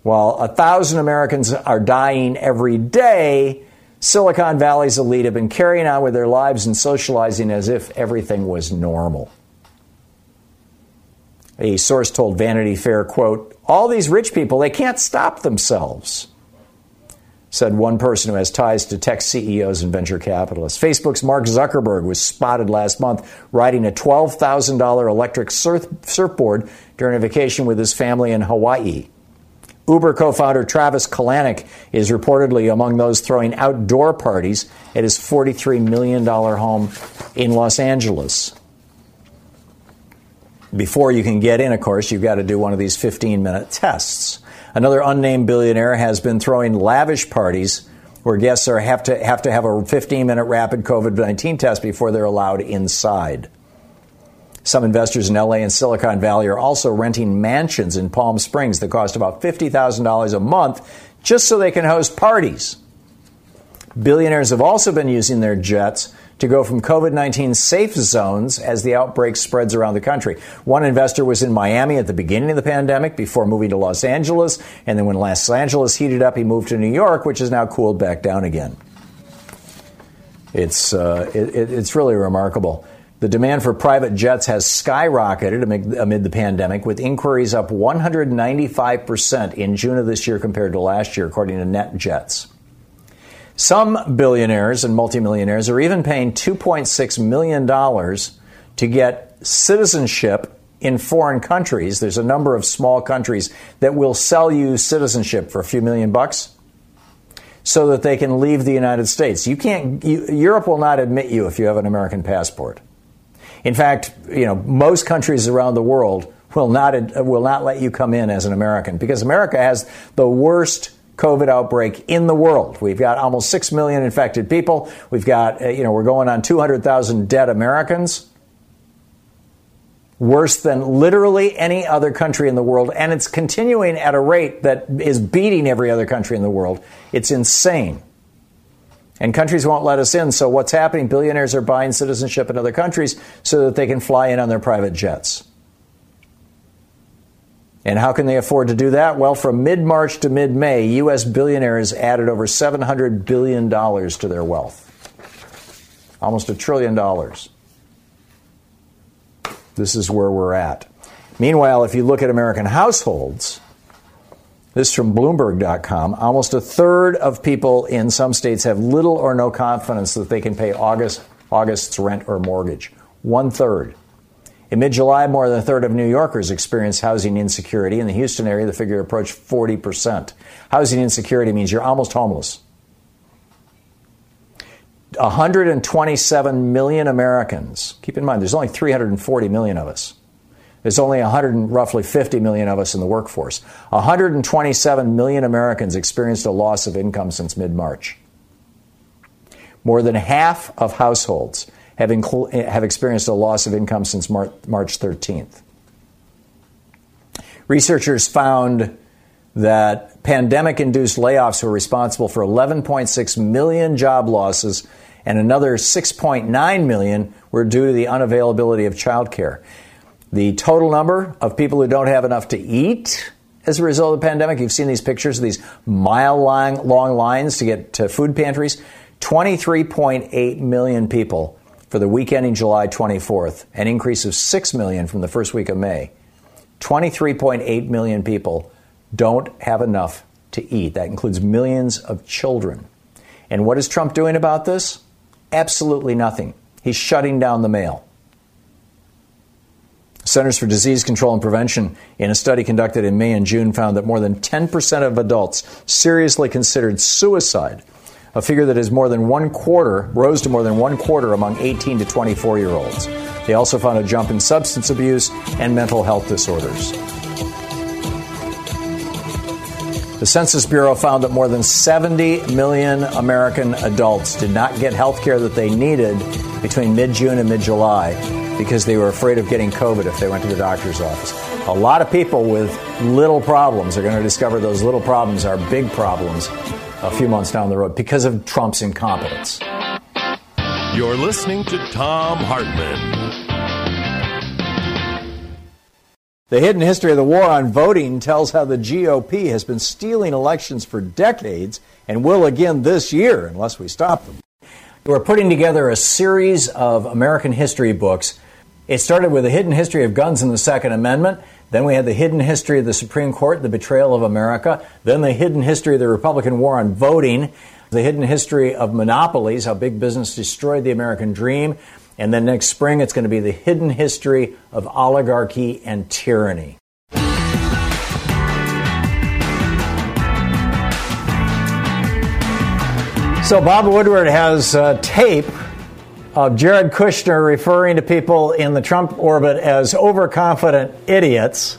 While a thousand Americans are dying every day, Silicon Valley's elite have been carrying on with their lives and socializing as if everything was normal. A source told Vanity Fair, quote, all these rich people, they can't stop themselves, said one person who has ties to tech CEOs and venture capitalists. Facebook's Mark Zuckerberg was spotted last month riding a $12,000 electric surf- surfboard during a vacation with his family in Hawaii. Uber co founder Travis Kalanick is reportedly among those throwing outdoor parties at his $43 million home in Los Angeles. Before you can get in, of course, you've got to do one of these 15 minute tests. Another unnamed billionaire has been throwing lavish parties where guests are, have, to, have to have a 15 minute rapid COVID 19 test before they're allowed inside. Some investors in LA and Silicon Valley are also renting mansions in Palm Springs that cost about $50,000 a month just so they can host parties. Billionaires have also been using their jets to go from COVID 19 safe zones as the outbreak spreads around the country. One investor was in Miami at the beginning of the pandemic before moving to Los Angeles. And then when Los Angeles heated up, he moved to New York, which has now cooled back down again. It's, uh, it, it's really remarkable. The demand for private jets has skyrocketed amid, the pandemic, with inquiries up 195% in June of this year compared to last year, according to NetJets. Some billionaires and multimillionaires are even paying $2.6 million to get citizenship in foreign countries. There's a number of small countries that will sell you citizenship for a few million bucks so that they can leave the United States. You can't, you, Europe will not admit you if you have an American passport. In fact, you know, most countries around the world will not, will not let you come in as an American because America has the worst COVID outbreak in the world. We've got almost 6 million infected people. We've got, uh, you know, we're going on 200,000 dead Americans. Worse than literally any other country in the world. And it's continuing at a rate that is beating every other country in the world. It's insane. And countries won't let us in. So what's happening? Billionaires are buying citizenship in other countries so that they can fly in on their private jets. And how can they afford to do that? Well, from mid March to mid May, U.S. billionaires added over $700 billion to their wealth. Almost a trillion dollars. This is where we're at. Meanwhile, if you look at American households, this is from Bloomberg.com. Almost a third of people in some states have little or no confidence that they can pay August, August's rent or mortgage. One third. In mid July, more than a third of New Yorkers experienced housing insecurity. In the Houston area, the figure approached 40%. Housing insecurity means you're almost homeless. 127 million Americans. Keep in mind, there's only 340 million of us. There's only 100 roughly 50 million of us in the workforce. 127 million Americans experienced a loss of income since mid March. More than half of households have, inclu- have experienced a loss of income since Mar- March 13th. Researchers found that pandemic induced layoffs were responsible for 11.6 million job losses, and another 6.9 million were due to the unavailability of childcare. The total number of people who don't have enough to eat as a result of the pandemic, you've seen these pictures of these mile long, long lines to get to food pantries. 23.8 million people for the week ending July 24th, an increase of 6 million from the first week of May. 23.8 million people don't have enough to eat. That includes millions of children. And what is Trump doing about this? Absolutely nothing. He's shutting down the mail. Centers for Disease Control and Prevention, in a study conducted in May and June, found that more than 10% of adults seriously considered suicide, a figure that is more than one quarter, rose to more than one quarter among 18 to 24 year olds. They also found a jump in substance abuse and mental health disorders. The Census Bureau found that more than 70 million American adults did not get health care that they needed between mid June and mid July because they were afraid of getting COVID if they went to the doctor's office. A lot of people with little problems are going to discover those little problems are big problems a few months down the road because of Trump's incompetence. You're listening to Thom Hartmann. The hidden history of the war on voting tells how the GOP has been stealing elections for decades and will again this year unless we stop them. We're putting together a series of American history books. It started with the hidden history of guns in the Second Amendment. Then we had the hidden history of the Supreme Court, the betrayal of America. Then the hidden history of the Republican war on voting. The hidden history of monopolies, how big business destroyed the American dream. And then next spring, it's going to be the hidden history of oligarchy and tyranny. So, Bob Woodward has uh, tape Jared Kushner referring to people in the Trump orbit as overconfident idiots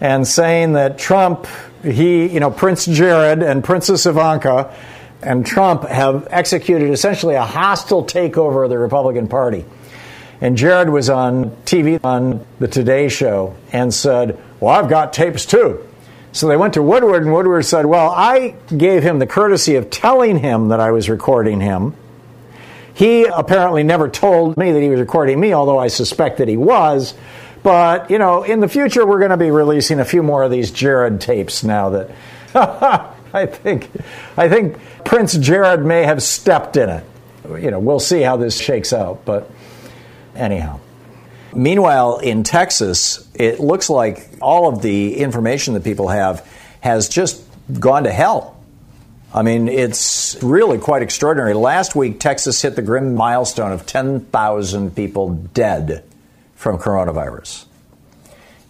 and saying that Trump, he, you know, Prince Jared and Princess Ivanka and Trump have executed essentially a hostile takeover of the Republican Party. And Jared was on TV on the Today Show and said, Well, I've got tapes too. So they went to Woodward, and Woodward said, Well, I gave him the courtesy of telling him that I was recording him. He apparently never told me that he was recording me, although I suspect that he was. But, you know, in the future, we're going to be releasing a few more of these Jared tapes now that. [LAUGHS] I think, I think Prince Jared may have stepped in it. You know, we'll see how this shakes out. But anyhow. Meanwhile, in Texas, it looks like all of the information that people have has just gone to hell. I mean, it's really quite extraordinary. Last week, Texas hit the grim milestone of 10,000 people dead from coronavirus.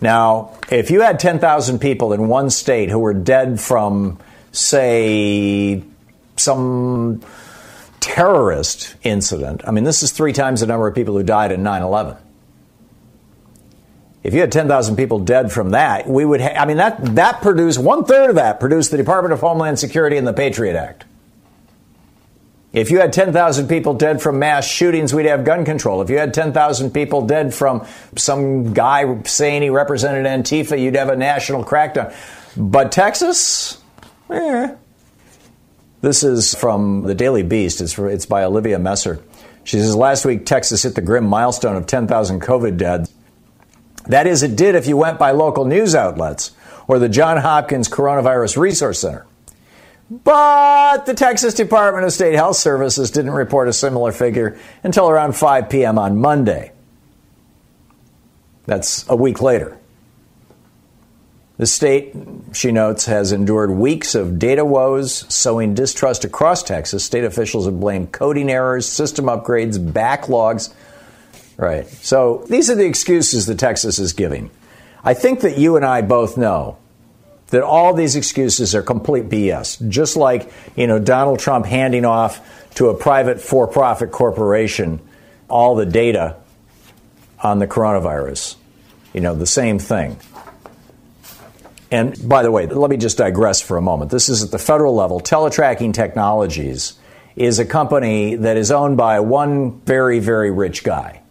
Now, if you had 10,000 people in one state who were dead from say, some terrorist incident, I mean, this is three times the number of people who died in 9 11. If you had 10,000 people dead from that, we would, ha- I mean, that, that produced, one third of that produced the Department of Homeland Security and the Patriot Act. If you had 10,000 people dead from mass shootings, we'd have gun control. If you had 10,000 people dead from some guy saying he represented Antifa, you'd have a national crackdown. But Texas, Eh. This is from the Daily Beast. It's, it's by Olivia Messer. She says last week Texas hit the grim milestone of 10,000 COVID deaths. That is, it did if you went by local news outlets or the John Hopkins Coronavirus Resource Center. But the Texas Department of State Health Services didn't report a similar figure until around 5 p.m. on Monday. That's a week later. The state, she notes, has endured weeks of data woes, sowing distrust across Texas. State officials have blamed coding errors, system upgrades, backlogs. Right. So these are the excuses that Texas is giving. I think that you and I both know that all these excuses are complete BS. Just like, you know, Donald Trump handing off to a private for-profit corporation all the data on the coronavirus. You know, the same thing. And by the way, let me just digress for a moment. This is at the federal level. Teletracking Technologies is a company that is owned by one very, very rich guy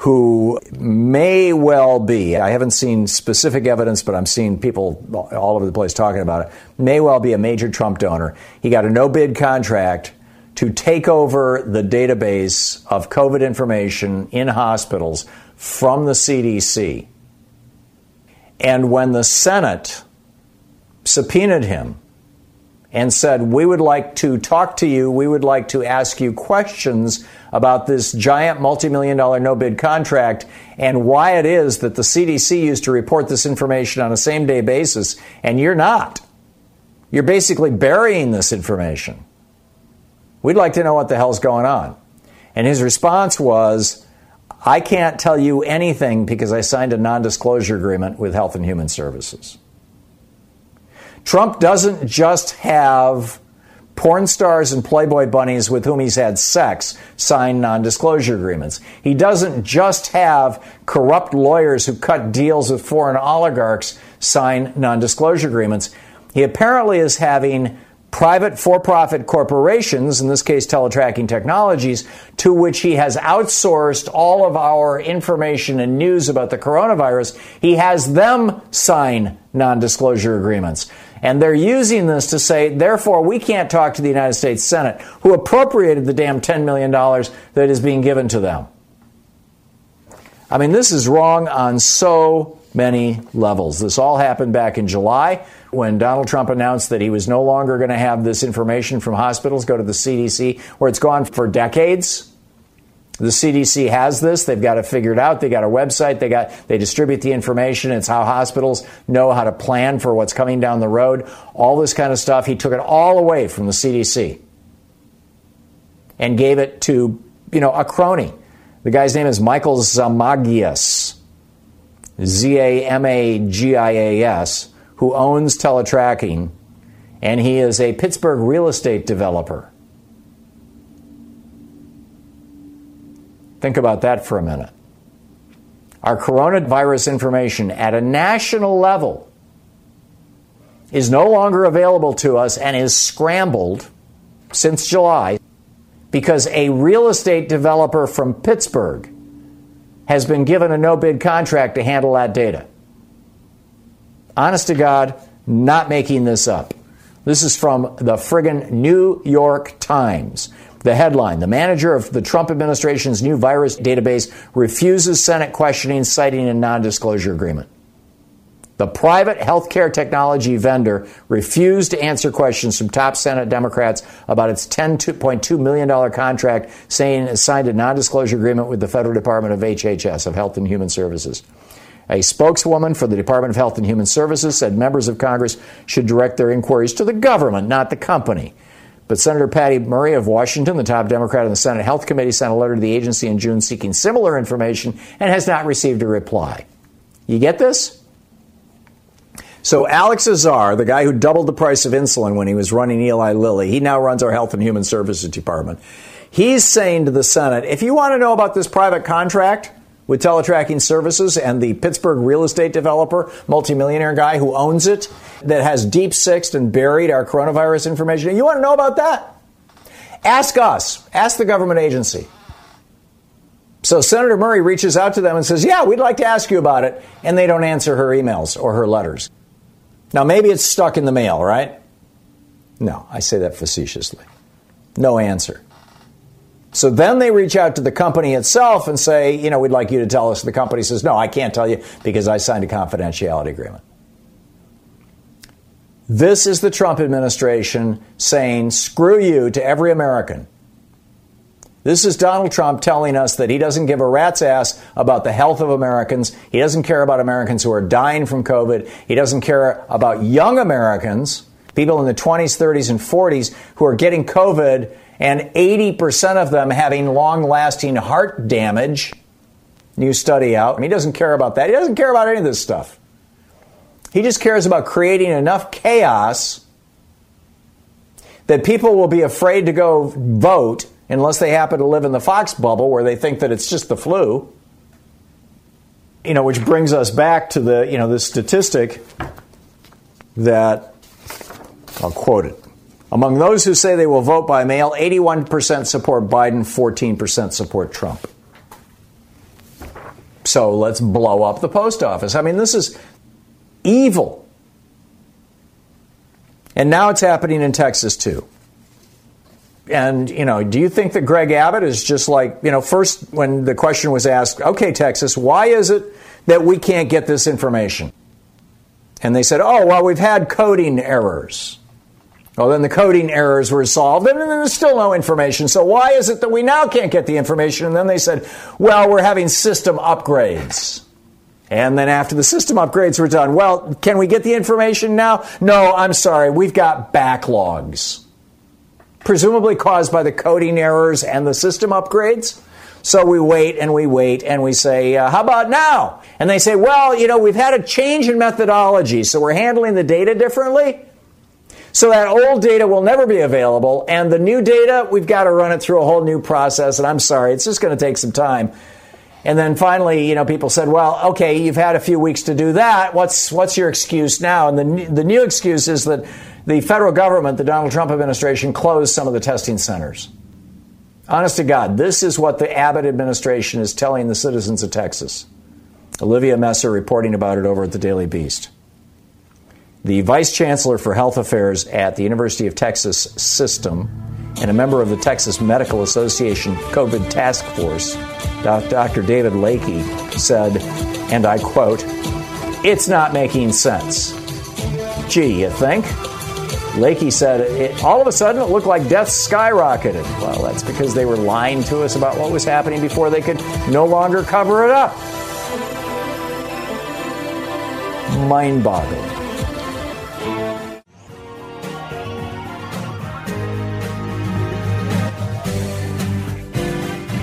who may well be, I haven't seen specific evidence, but I'm seeing people all over the place talking about it, may well be a major Trump donor. He got a no bid contract to take over the database of COVID information in hospitals from the CDC. And when the Senate subpoenaed him, and said, We would like to talk to you. We would like to ask you questions about this giant multi million dollar no bid contract and why it is that the CDC used to report this information on a same day basis and you're not. You're basically burying this information. We'd like to know what the hell's going on. And his response was, I can't tell you anything because I signed a non disclosure agreement with Health and Human Services. Trump doesn't just have porn stars and Playboy bunnies with whom he's had sex sign non disclosure agreements. He doesn't just have corrupt lawyers who cut deals with foreign oligarchs sign non disclosure agreements. He apparently is having private for profit corporations, in this case Teletracking Technologies, to which he has outsourced all of our information and news about the coronavirus. He has them sign non disclosure agreements. And they're using this to say, therefore, we can't talk to the United States Senate, who appropriated the damn $10 million that is being given to them. I mean, this is wrong on so many levels. This all happened back in July when Donald Trump announced that he was no longer going to have this information from hospitals go to the CDC, where it's gone for decades. The CDC has this. They've got it figured out. They got a website. They got they distribute the information. It's how hospitals know how to plan for what's coming down the road. All this kind of stuff. He took it all away from the CDC and gave it to, you know, a crony. The guy's name is Michael Zamagias. Z A M A G I A S who owns Teletracking, and he is a Pittsburgh real estate developer. Think about that for a minute. Our coronavirus information at a national level is no longer available to us and is scrambled since July because a real estate developer from Pittsburgh has been given a no bid contract to handle that data honest to God, not making this up. This is from the friggin' New York Times. The headline The manager of the Trump administration's new virus database refuses Senate questioning, citing a non disclosure agreement. The private healthcare technology vendor refused to answer questions from top Senate Democrats about its $10.2 million contract, saying it signed a non disclosure agreement with the Federal Department of HHS, of Health and Human Services. A spokeswoman for the Department of Health and Human Services said members of Congress should direct their inquiries to the government, not the company. But Senator Patty Murray of Washington, the top Democrat in the Senate Health Committee, sent a letter to the agency in June seeking similar information and has not received a reply. You get this? So Alex Azar, the guy who doubled the price of insulin when he was running Eli Lilly, he now runs our Health and Human Services Department. He's saying to the Senate, if you want to know about this private contract, with teletracking services and the Pittsburgh real estate developer, multimillionaire guy who owns it, that has deep sixed and buried our coronavirus information. You want to know about that? Ask us, ask the government agency. So Senator Murray reaches out to them and says, Yeah, we'd like to ask you about it. And they don't answer her emails or her letters. Now, maybe it's stuck in the mail, right? No, I say that facetiously. No answer. So then they reach out to the company itself and say, you know, we'd like you to tell us. The company says, no, I can't tell you because I signed a confidentiality agreement. This is the Trump administration saying, screw you to every American. This is Donald Trump telling us that he doesn't give a rat's ass about the health of Americans. He doesn't care about Americans who are dying from COVID. He doesn't care about young Americans, people in the 20s, 30s, and 40s who are getting COVID and 80% of them having long lasting heart damage. New study out. Mean, he doesn't care about that. He doesn't care about any of this stuff. He just cares about creating enough chaos that people will be afraid to go vote unless they happen to live in the Fox bubble where they think that it's just the flu. You know, which brings us back to the, you know, the statistic that I'll quote it. Among those who say they will vote by mail, 81% support Biden, 14% support Trump. So let's blow up the post office. I mean, this is evil. And now it's happening in Texas too. And, you know, do you think that Greg Abbott is just like, you know, first when the question was asked, okay, Texas, why is it that we can't get this information? And they said, oh, well, we've had coding errors. Well, then the coding errors were solved, and there's still no information. So why is it that we now can't get the information? And then they said, well, we're having system upgrades. And then after the system upgrades were done, well, can we get the information now? No, I'm sorry, we've got backlogs. Presumably caused by the coding errors and the system upgrades. So we wait and we wait and we say, uh, how about now? And they say, well, you know, we've had a change in methodology, so we're handling the data differently. So that old data will never be available, and the new data, we've got to run it through a whole new process. And I'm sorry, it's just going to take some time. And then finally, you know, people said, "Well, okay, you've had a few weeks to do that. What's what's your excuse now?" And the the new excuse is that the federal government, the Donald Trump administration, closed some of the testing centers. Honest to God, this is what the Abbott administration is telling the citizens of Texas. Olivia Messer reporting about it over at the Daily Beast. The vice chancellor for health affairs at the University of Texas system and a member of the Texas Medical Association COVID task force, Dr. David Lakey, said, and I quote, It's not making sense. Gee, you think? Lakey said, it, all of a sudden it looked like death skyrocketed. Well, that's because they were lying to us about what was happening before they could no longer cover it up. Mind boggling.